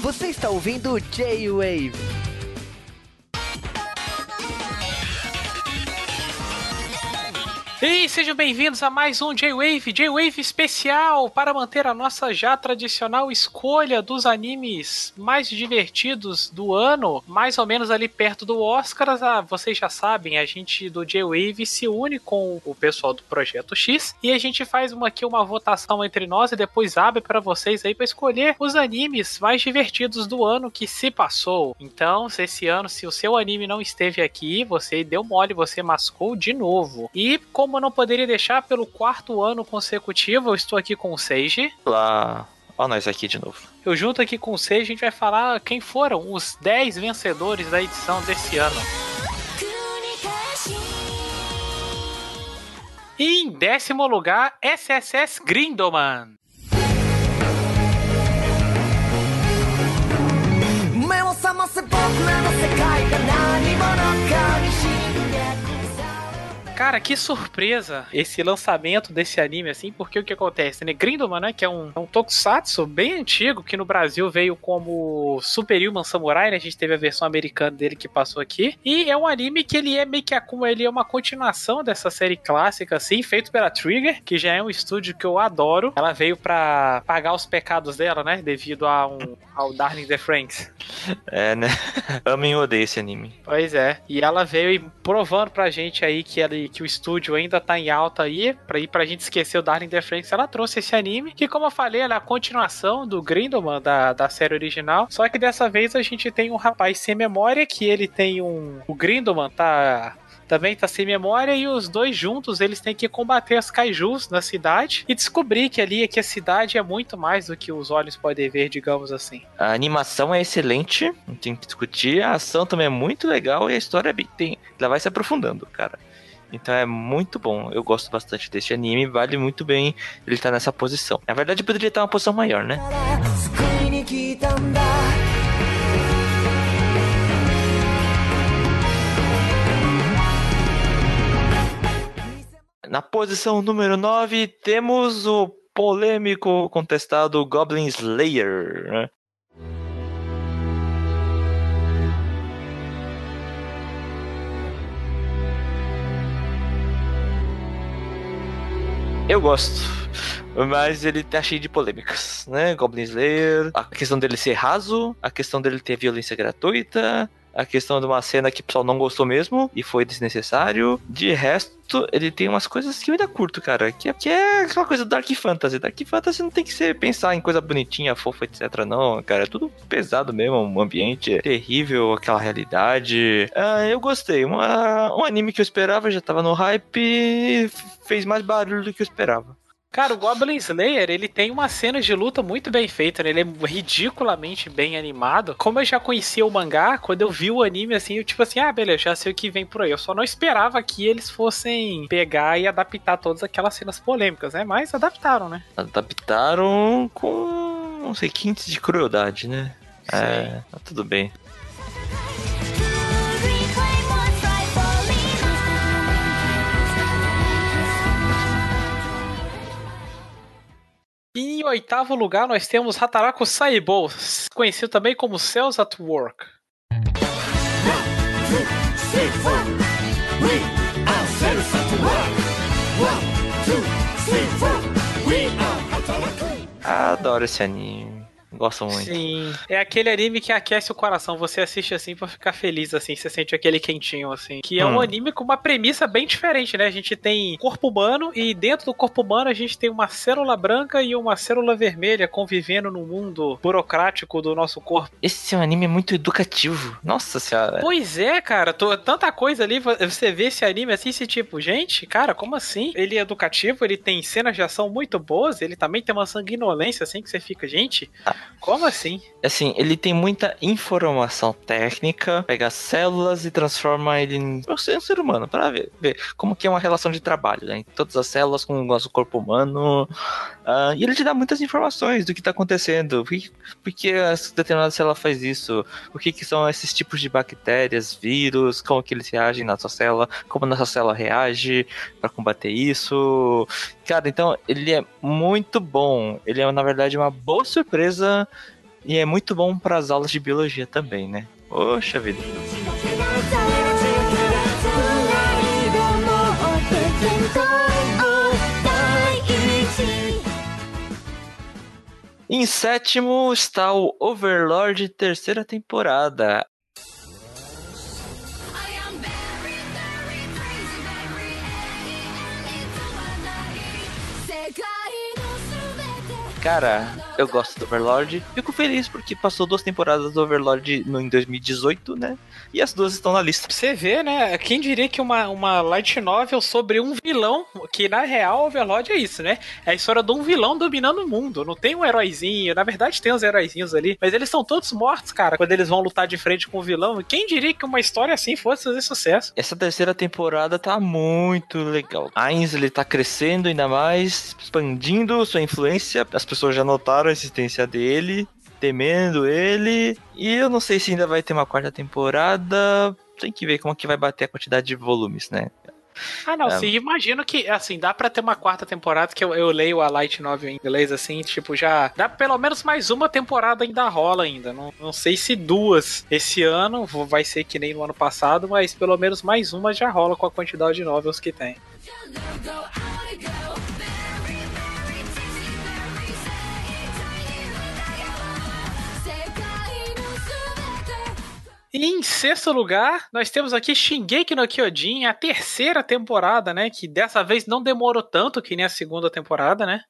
Você está ouvindo J-Wave. E sejam bem-vindos a mais um J-Wave, J-Wave especial para manter a nossa já tradicional escolha dos animes mais divertidos do ano, mais ou menos ali perto do Oscars. Ah, vocês já sabem, a gente do J-Wave se une com o pessoal do Projeto X e a gente faz uma, aqui uma votação entre nós e depois abre para vocês aí para escolher os animes mais divertidos do ano que se passou. Então, se esse ano, se o seu anime não esteve aqui, você deu mole, você mascou de novo. E como eu não poderia deixar pelo quarto ano consecutivo, eu estou aqui com o Seiji. Olá. Ó nós aqui de novo. Eu junto aqui com o Seiji, a gente vai falar quem foram os 10 vencedores da edição desse ano. E em décimo lugar, SSS Grindelman. Cara, que surpresa esse lançamento desse anime, assim, porque o que acontece, né? Grindelman, né, que é um, é um tokusatsu bem antigo, que no Brasil veio como Superhuman Samurai, né? A gente teve a versão americana dele que passou aqui. E é um anime que ele é meio que como ele é uma continuação dessa série clássica, assim, feito pela Trigger, que já é um estúdio que eu adoro. Ela veio pra pagar os pecados dela, né? Devido a um, ao Darling the Franks. É, né? Amem ou odeiem esse anime. Pois é. E ela veio e provando pra gente aí que, ela, que o estúdio ainda tá em alta aí, pra ir pra gente esquecer o Darling the Franks, ela trouxe esse anime, que como eu falei, ela é a continuação do Grindelman, da, da série original, só que dessa vez a gente tem um rapaz sem memória, que ele tem um... O Grindelman tá também tá sem memória e os dois juntos eles têm que combater as kaijus na cidade e descobrir que ali que a cidade é muito mais do que os olhos podem ver, digamos assim. A animação é excelente, não tem que discutir. A ação também é muito legal e a história é bem, tem, ela vai se aprofundando, cara. Então é muito bom. Eu gosto bastante deste anime. Vale muito bem ele estar tá nessa posição. Na verdade, poderia estar tá uma posição maior, né? Na posição número 9, temos o polêmico contestado Goblin Slayer. Né? Eu gosto. Mas ele tá cheio de polêmicas, né? Goblin Slayer, a questão dele ser raso, a questão dele ter violência gratuita, a questão de uma cena que o pessoal não gostou mesmo e foi desnecessário. De resto, ele tem umas coisas que eu ainda curto, cara. Que é, que é aquela coisa do Dark Fantasy. Dark Fantasy não tem que ser pensar em coisa bonitinha, fofa, etc. Não, cara. É tudo pesado mesmo. Um ambiente terrível, aquela realidade. Ah, eu gostei. Uma, um anime que eu esperava, já tava no hype. Fez mais barulho do que eu esperava. Cara, o Goblin Slayer, ele tem uma cena de luta muito bem feita, né? Ele é ridiculamente bem animado. Como eu já conhecia o mangá, quando eu vi o anime assim, eu tipo assim, ah, beleza, já sei o que vem por aí. Eu só não esperava que eles fossem pegar e adaptar todas aquelas cenas polêmicas, né? Mas adaptaram, né? Adaptaram com, não sei, quintes de crueldade, né? É, tá tudo bem. Oitavo lugar, nós temos Hataraku Saibou, conhecido também como Cells at Work. Adoro esse anime. Gosto muito. Sim. É aquele anime que aquece o coração. Você assiste assim pra ficar feliz, assim. Você sente aquele quentinho, assim. Que é um Hum. anime com uma premissa bem diferente, né? A gente tem corpo humano e dentro do corpo humano a gente tem uma célula branca e uma célula vermelha convivendo no mundo burocrático do nosso corpo. Esse é um anime muito educativo. Nossa senhora. Pois é, cara. tô- tanta coisa ali. Você vê esse anime assim, se tipo, gente, cara, como assim? Ele é educativo, ele tem cenas de ação muito boas, ele também tem uma sanguinolência, assim, que você fica, gente, como assim? Assim, ele tem muita informação técnica, pega as células e transforma ele em um ser um humano, para ver, ver como que é uma relação de trabalho, né? Todas as células com o nosso corpo humano. Ah, e ele te dá muitas informações do que tá acontecendo, por que, por que a determinada célula faz isso, o que, que são esses tipos de bactérias, vírus, como que eles reagem na sua célula, como nossa célula reage para combater isso. Cara, então ele é muito bom. Ele é, na verdade, uma boa surpresa e é muito bom para as aulas de biologia também, né? Poxa vida. Em sétimo está o Overlord terceira temporada. Cara, eu gosto do Overlord. Fico feliz porque passou duas temporadas do Overlord no, em 2018, né? E as duas estão na lista. Você vê, né? Quem diria que uma, uma light novel sobre um vilão, que na real Overlord é isso, né? É a história de um vilão dominando o mundo. Não tem um heróizinho. Na verdade, tem uns heróizinhos ali, mas eles são todos mortos, cara, quando eles vão lutar de frente com o vilão. Quem diria que uma história assim fosse fazer sucesso? Essa terceira temporada tá muito legal. Ainsley tá crescendo ainda mais, expandindo sua influência. As pessoas já notaram a existência dele, temendo ele. E eu não sei se ainda vai ter uma quarta temporada. Tem que ver como que vai bater a quantidade de volumes, né? Ah, não, É. sim, imagino que, assim, dá pra ter uma quarta temporada, que eu, eu leio a Light Novel em inglês, assim, tipo, já dá pelo menos mais uma temporada ainda rola ainda. Não, não sei se duas esse ano, vai ser que nem no ano passado, mas pelo menos mais uma já rola com a quantidade de novels que tem. E em sexto lugar, nós temos aqui Shingeki no Kyojin, a terceira temporada, né? Que dessa vez não demorou tanto que nem a segunda temporada, né?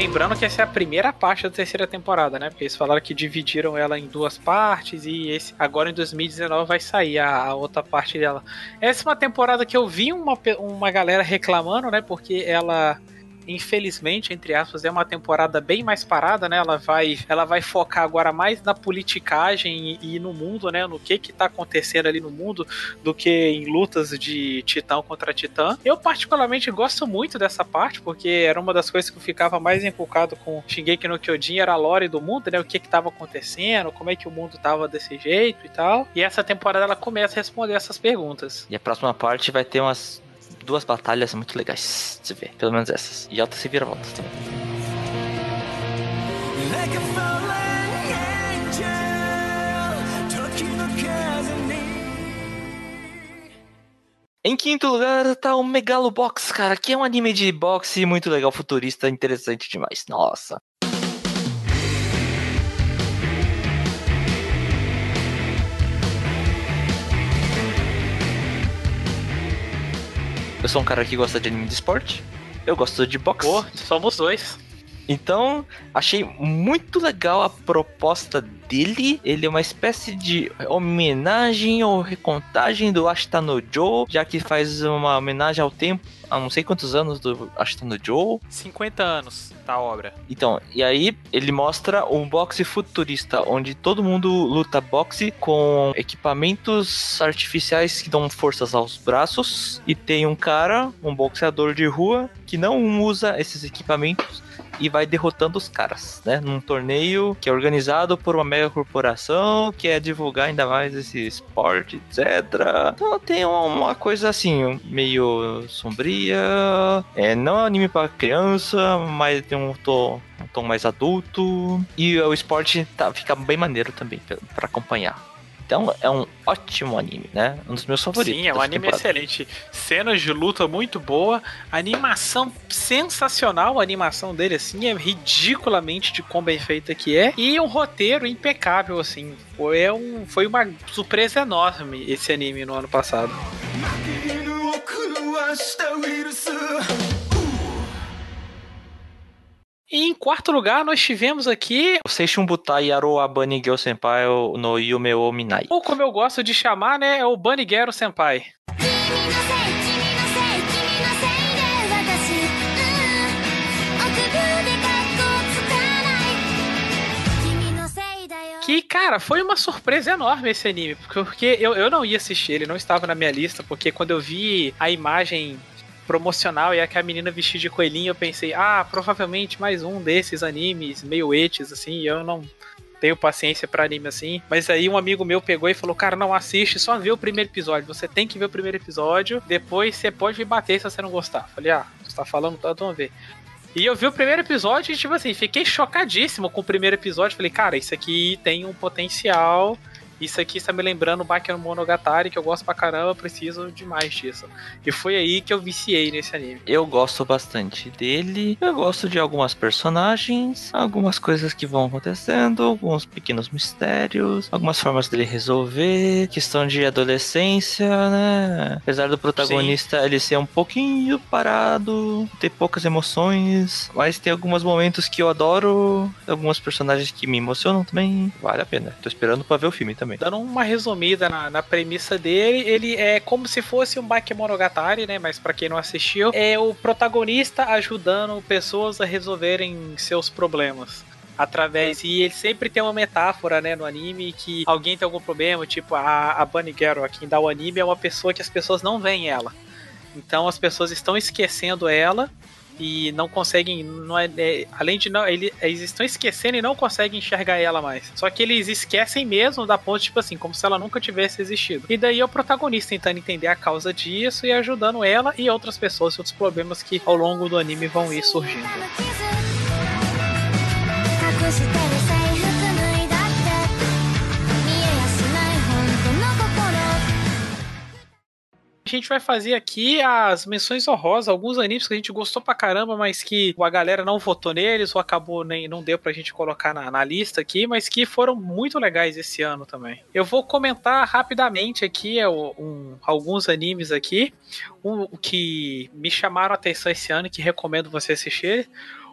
Lembrando que essa é a primeira parte da terceira temporada, né? Porque eles falaram que dividiram ela em duas partes e esse agora em 2019 vai sair a, a outra parte dela. Essa é uma temporada que eu vi uma, uma galera reclamando, né? Porque ela, infelizmente, entre aspas, é uma temporada bem mais parada, né? Ela vai, ela vai focar agora mais na politicagem e, e no mundo, né? No que que tá acontecendo ali no mundo do que em lutas de titã contra titã. Eu particularmente gosto muito dessa parte, porque era uma das coisas que eu ficava mais inculcado com Shingeki no Kyojin, era a lore do mundo, né? O que que tava acontecendo, como é que o mundo tava desse jeito e tal. E essa temporada ela começa a responder essas perguntas. E a próxima parte vai ter umas duas batalhas muito legais de se ver, pelo menos essas. E altas reviravoltas também. Like Em quinto lugar tá o Megalobox, cara, que é um anime de boxe muito legal, futurista, interessante demais. Nossa. Eu sou um cara que gosta de anime de esporte. Eu gosto de boxe. Pô, somos dois. Então, achei muito legal a proposta dele. Ele é uma espécie de homenagem ou recontagem do Ashita no Joe, já que faz uma homenagem ao tempo, há não sei quantos anos do Ashita no Joe. 50 anos da obra. Então, e aí ele mostra um boxe futurista, onde todo mundo luta boxe com equipamentos artificiais que dão forças aos braços. E tem um cara, um boxeador de rua, que não usa esses equipamentos e vai derrotando os caras, né? Num torneio que é organizado por uma mega corporação que é divulgar ainda mais esse esporte, etc. Então tem uma, coisa assim, meio sombria. É, não é um anime pra criança, mas tem um tom, um tom mais adulto. E o esporte tá, fica bem maneiro também pra acompanhar. Então é um ótimo anime, né? Um dos meus favoritos. Sim, é um anime temporada. excelente. Cenas de luta muito boa, animação sensacional, a animação dele assim é ridiculamente de quão bem feita que é e um roteiro impecável assim. Foi um foi uma surpresa enorme esse anime no ano passado. E em quarto lugar, nós tivemos aqui o Seishun Butai Yaro Senpai no Yume o Minai. Ou como eu gosto de chamar, né, é o Banigero Senpai. E, cara, foi uma surpresa enorme esse anime, porque eu, eu não ia assistir, ele não estava na minha lista, porque quando eu vi a imagem promocional e aquela menina vestida de coelhinho, eu pensei, ah, provavelmente mais um desses animes meio etes, assim, eu não. tenho paciência pra anime assim. Mas aí um amigo meu pegou e falou: Cara, não assiste, só vê o primeiro episódio. Você tem que ver o primeiro episódio, depois você pode me bater se você não gostar. Falei: Ah, você tá falando tanto, vamos ver. E eu vi o primeiro episódio e, tipo assim, fiquei chocadíssimo com o primeiro episódio. Falei, cara, isso aqui tem um potencial isso aqui está me lembrando o Monogatari, que eu gosto pra caramba, preciso demais disso. E foi aí que eu viciei nesse anime. Eu gosto bastante dele. Eu gosto de algumas personagens, algumas coisas que vão acontecendo, alguns pequenos mistérios, algumas formas dele resolver, questão de adolescência, né? Apesar do protagonista Sim. ele ser um pouquinho parado, ter poucas emoções, mas tem alguns momentos que eu adoro, algumas personagens que me emocionam também. Vale a pena. Tô esperando pra ver o filme também Dando uma resumida na, na premissa dele, ele é como se fosse um Bakemonogatari, né? Mas para quem não assistiu, é o protagonista ajudando pessoas a resolverem seus problemas através. E ele sempre tem uma metáfora, né, no anime, que alguém tem algum problema, tipo a, a Bunny Girl, quem dá o anime, é uma pessoa que as pessoas não veem ela. Então as pessoas estão esquecendo ela e não conseguem, não é, é, além de não, ele, eles estão esquecendo e não conseguem enxergar ela mais. Só que eles esquecem mesmo da ponte, tipo assim, como se ela nunca tivesse existido. E daí é o protagonista tentando entender a causa disso e ajudando ela e outras pessoas e outros problemas que ao longo do anime vão ir surgindo. A gente vai fazer aqui as menções honrosas, alguns animes que a gente gostou pra caramba, mas que a galera não votou neles ou acabou nem não deu pra gente colocar na, na lista aqui, mas que foram muito legais esse ano também. Eu vou comentar rapidamente aqui é, um, alguns animes aqui, um, que me chamaram a atenção esse ano e que recomendo você assistir.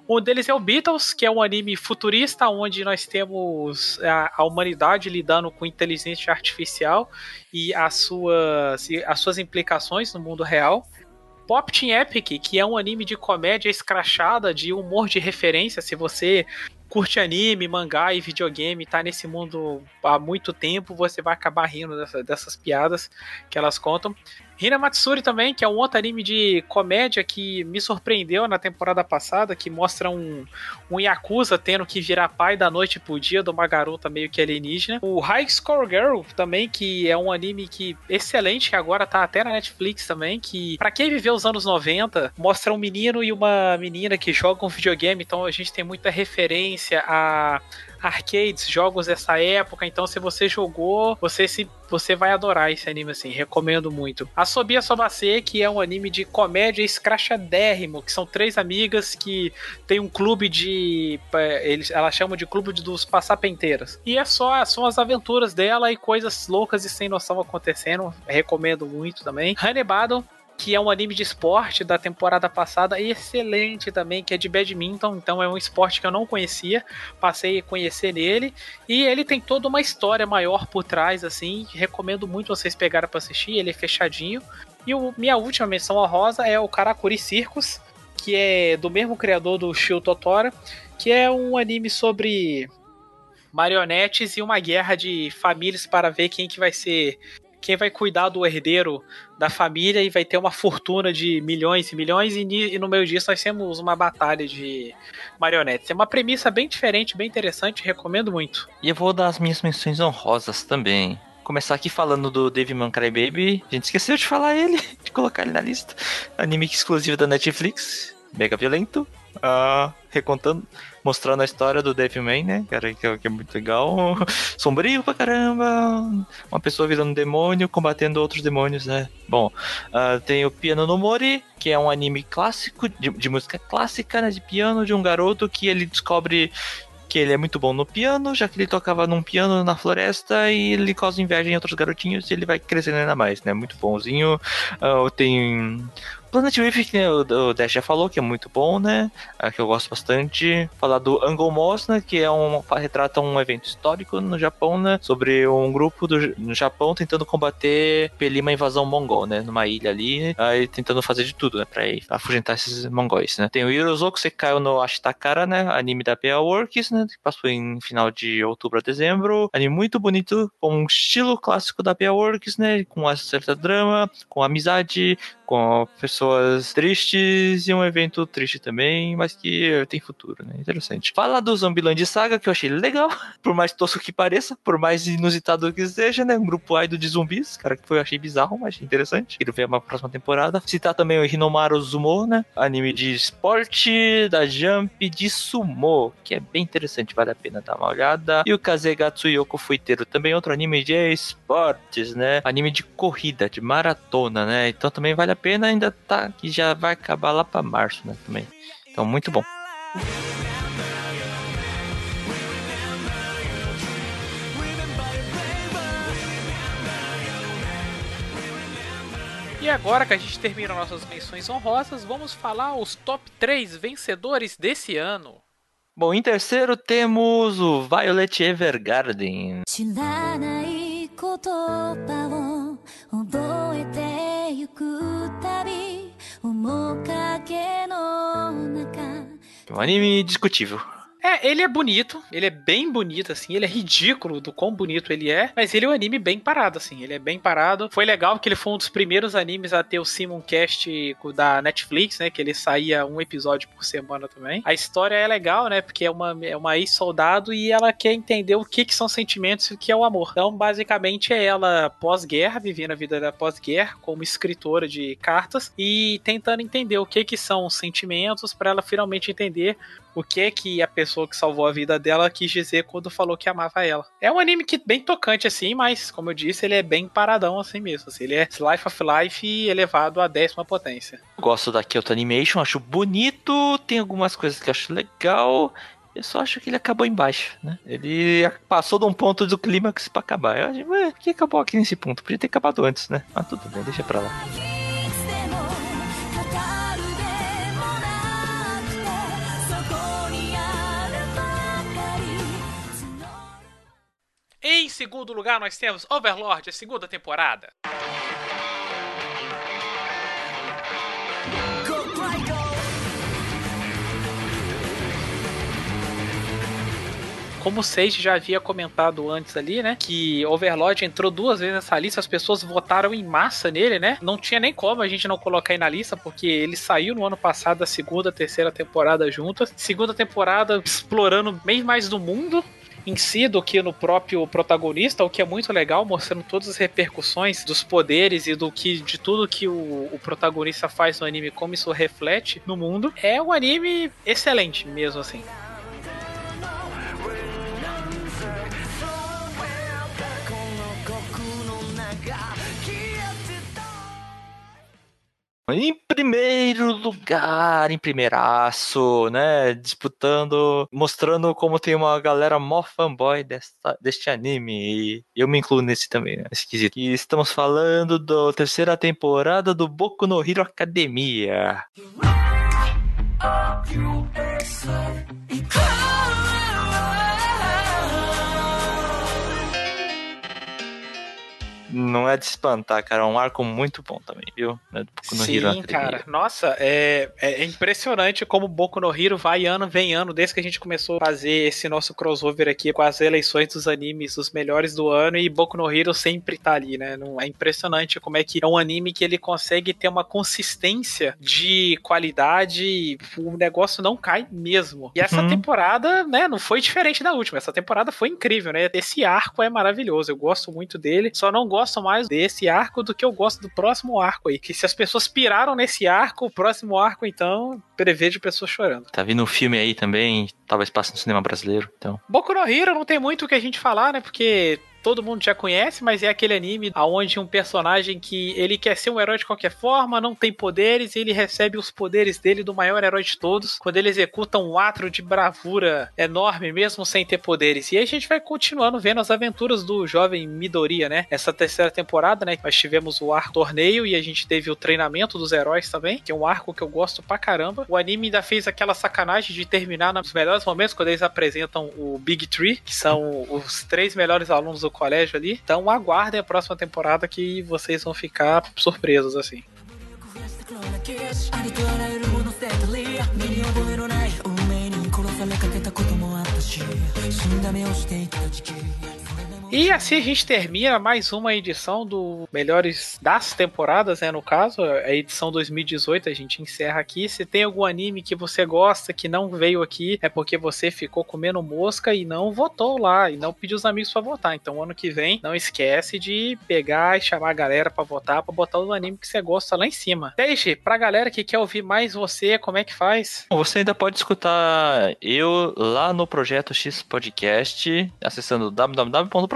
Um deles é o Beatles, que é um anime futurista onde nós temos a, a humanidade lidando com inteligência artificial e as suas, as suas implicações no mundo real. Pop Team Epic, que é um anime de comédia escrachada, de humor de referência. Se você curte anime, mangá e videogame, tá nesse mundo há muito tempo, você vai acabar rindo dessa, dessas piadas que elas contam. Hina Matsuri também, que é um outro anime de comédia que me surpreendeu na temporada passada, que mostra um, um Yakuza tendo que virar pai da noite pro dia de uma garota meio que alienígena. O High Score Girl também, que é um anime que excelente, que agora tá até na Netflix também, que para quem viveu os anos 90, mostra um menino e uma menina que jogam videogame, então a gente tem muita referência a arcades, jogos dessa época. Então, se você jogou, você se você vai adorar esse anime assim, recomendo muito. A Sobia Sobase, que é um anime de comédia escrachadérrimo, que são três amigas que tem um clube de é, eles ela chama de clube dos passapenteiras. E é só são as aventuras dela e coisas loucas e sem noção acontecendo. Recomendo muito também. Hannibal que é um anime de esporte da temporada passada, excelente também, que é de badminton, então é um esporte que eu não conhecia, passei a conhecer nele, e ele tem toda uma história maior por trás, assim, recomendo muito vocês pegarem para assistir, ele é fechadinho. E o, minha última menção honrosa é o Karakuri Circus, que é do mesmo criador do Shio Totora, que é um anime sobre marionetes e uma guerra de famílias para ver quem que vai ser quem vai cuidar do herdeiro da família e vai ter uma fortuna de milhões e milhões, e, e, no meio disso nós temos uma batalha de marionetes. É uma premissa bem diferente, bem interessante, recomendo muito. E eu vou dar as minhas menções honrosas também. Começar aqui falando do Devilman Crybaby. A gente esqueceu de falar ele, de colocar ele na lista. Anime exclusivo da Netflix, mega violento. Uh, recontando, mostrando a história do Devilman, né? Cara, que, é, é muito legal. Sombrio pra caramba. Uma pessoa virando demônio, combatendo outros demônios, né? Bom, uh, tem o Piano no Mori, que é um anime clássico, de, de música clássica, né? De piano, de um garoto que ele descobre que ele é muito bom no piano, já que ele tocava num piano na floresta e ele causa inveja em outros garotinhos e ele vai crescendo ainda mais, né? Muito bonzinho. Uh, tem Planet Wave, que o, Dash já falou, que é muito bom, né? É, que eu gosto bastante. Falar do Angle Moss, né? Que é um, retrata um evento histórico no Japão, né? Sobre um grupo do, no Japão tentando combater pela uma invasão mongol, né? Numa ilha ali, aí tentando fazer de tudo, né? Pra afugentar esses mongóis, né? Tem o Hirozoku caiu no Ashitakara, né? Anime da PA Works, né? Que passou em final de outubro a dezembro. Anime muito bonito, com um estilo clássico da PA Works, né? Com uma certa drama, com amizade, com pessoas tristes e um evento triste também, mas que tem futuro, né? Interessante. Fala do Zombieland Saga, que eu achei legal, por mais tosco que pareça, por mais inusitado que seja, né? Um grupo idol de zumbis, cara, que foi, eu achei bizarro, mas achei interessante. Quero ver uma próxima temporada. Citar também o Hinomaru Zumo, né? Anime de esporte da Jump de sumo, que é bem interessante, vale a pena dar uma olhada. E o Kazegatsu Yoko Fuiteiro, também outro anime de esportes, né? Anime de corrida, de maratona, né? Então também vale a pena, ainda tá que já vai acabar lá pra março, né? Também. Então muito bom. E agora que a gente termina nossas menções honrosas, vamos falar os top 3 vencedores desse ano. Bom, em terceiro temos o Violet Evergarden. Um anime discutível. É, ele é bonito, ele é bem bonito, assim, ele é ridículo do quão bonito ele é, mas ele é um anime bem parado, assim, ele é bem parado. Foi legal que ele foi um dos primeiros animes a ter o Simoncast da Netflix, né, que ele saía um episódio por semana também. A história é legal, né, porque é uma, é uma ex-soldado e ela quer entender o que, que são sentimentos e o que é o amor. Então, basicamente, é ela pós-guerra, vivendo a vida da pós-guerra, como escritora de cartas e tentando entender o que, que são os sentimentos para ela finalmente entender o que que a pessoa que salvou a vida dela quis dizer quando falou que amava ela. É um anime que bem tocante assim, mas como eu disse, ele é bem paradão assim mesmo. assim. ele é Life of Life elevado à décima potência. Gosto da Kyoto Animation, acho bonito, tem algumas coisas que acho legal. Eu só acho que ele acabou embaixo, né? Ele passou de um ponto do clímax pra acabar. Eu acho, que acabou aqui nesse ponto? Podia ter acabado antes, né? Mas tudo bem, deixa pra lá. Em segundo lugar, nós temos Overlord, a segunda temporada. Como o Sage já havia comentado antes ali, né? Que Overlord entrou duas vezes nessa lista, as pessoas votaram em massa nele, né? Não tinha nem como a gente não colocar aí na lista, porque ele saiu no ano passado da segunda, terceira temporada juntas. Segunda temporada explorando bem mais do mundo, em si do que no próprio protagonista, o que é muito legal, mostrando todas as repercussões dos poderes e do que de tudo que o, o protagonista faz no anime, como isso reflete no mundo. É um anime excelente mesmo assim. Em primeiro lugar, em primeiraço, né? Disputando, mostrando como tem uma galera mó fanboy desta, deste anime. E eu me incluo nesse também, né? Esquisito. E estamos falando da terceira temporada do Boku no Hero Academia. Não é de espantar, cara. É um arco muito bom também, viu? Né, no Hero Sim, Academia. cara. Nossa, é, é impressionante como Boku no Hero vai ano, vem ano, desde que a gente começou a fazer esse nosso crossover aqui com as eleições dos animes, os melhores do ano, e Boku no Hero sempre tá ali, né? Não, é impressionante como é que é um anime que ele consegue ter uma consistência de qualidade, o negócio não cai mesmo. E essa Uhum. temporada, né, não foi diferente da última. Essa temporada foi incrível, né? Esse arco é maravilhoso. Eu gosto muito dele. Só não gosto mais desse arco do que eu gosto do próximo arco aí. Que se as pessoas piraram nesse arco, o próximo arco, então, prevejo pessoas chorando. Tá vindo um filme aí também, talvez passe no cinema brasileiro, então. Boku no Hero não tem muito o que a gente falar, né? Porque todo mundo já conhece, mas é aquele anime onde um personagem que ele quer ser um herói de qualquer forma, não tem poderes, e ele recebe os poderes dele do maior herói de todos, quando ele executa um ato de bravura enorme, mesmo sem ter poderes. E aí a gente vai continuando vendo as aventuras do jovem Midoriya, né? Essa terceira temporada, né? Nós tivemos o arco torneio e a gente teve o treinamento dos heróis também, que é um arco que eu gosto pra caramba. O anime ainda fez aquela sacanagem de terminar nos melhores momentos, quando eles apresentam o Big Tree, que são os três melhores alunos do colégio ali. Então aguardem a próxima temporada que vocês vão ficar surpresos assim. 増 E assim a gente termina mais uma edição do Melhores das Temporadas, né? No caso, a edição 2018 a gente encerra aqui. Se tem algum anime que você gosta que não veio aqui, é porque você ficou comendo mosca e não votou lá, e não pediu os amigos pra votar. Então, ano que vem, não esquece de pegar e chamar a galera pra votar, pra botar o anime que você gosta lá em cima. Deixe, pra galera que quer ouvir mais você, como é que faz? Você ainda pode escutar eu lá no Projeto X Podcast, acessando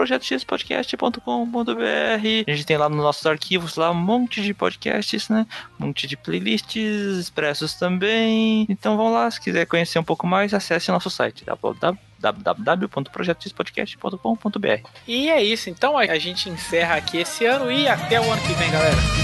www.projetoxpodcast.com.br. A gente tem lá nos nossos arquivos lá um monte de podcasts, né? Um monte de playlists expressos também. Então vão lá, se quiser conhecer um pouco mais, acesse nosso site www.projetoxpodcast.com.br. E é isso, então a gente encerra aqui esse ano e até o ano que vem, galera.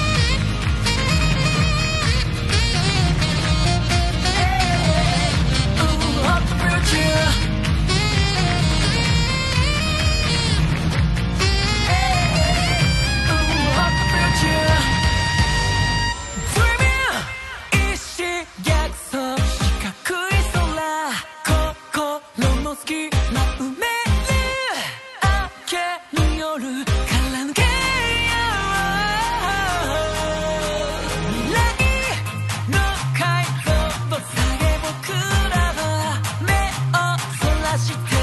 she's.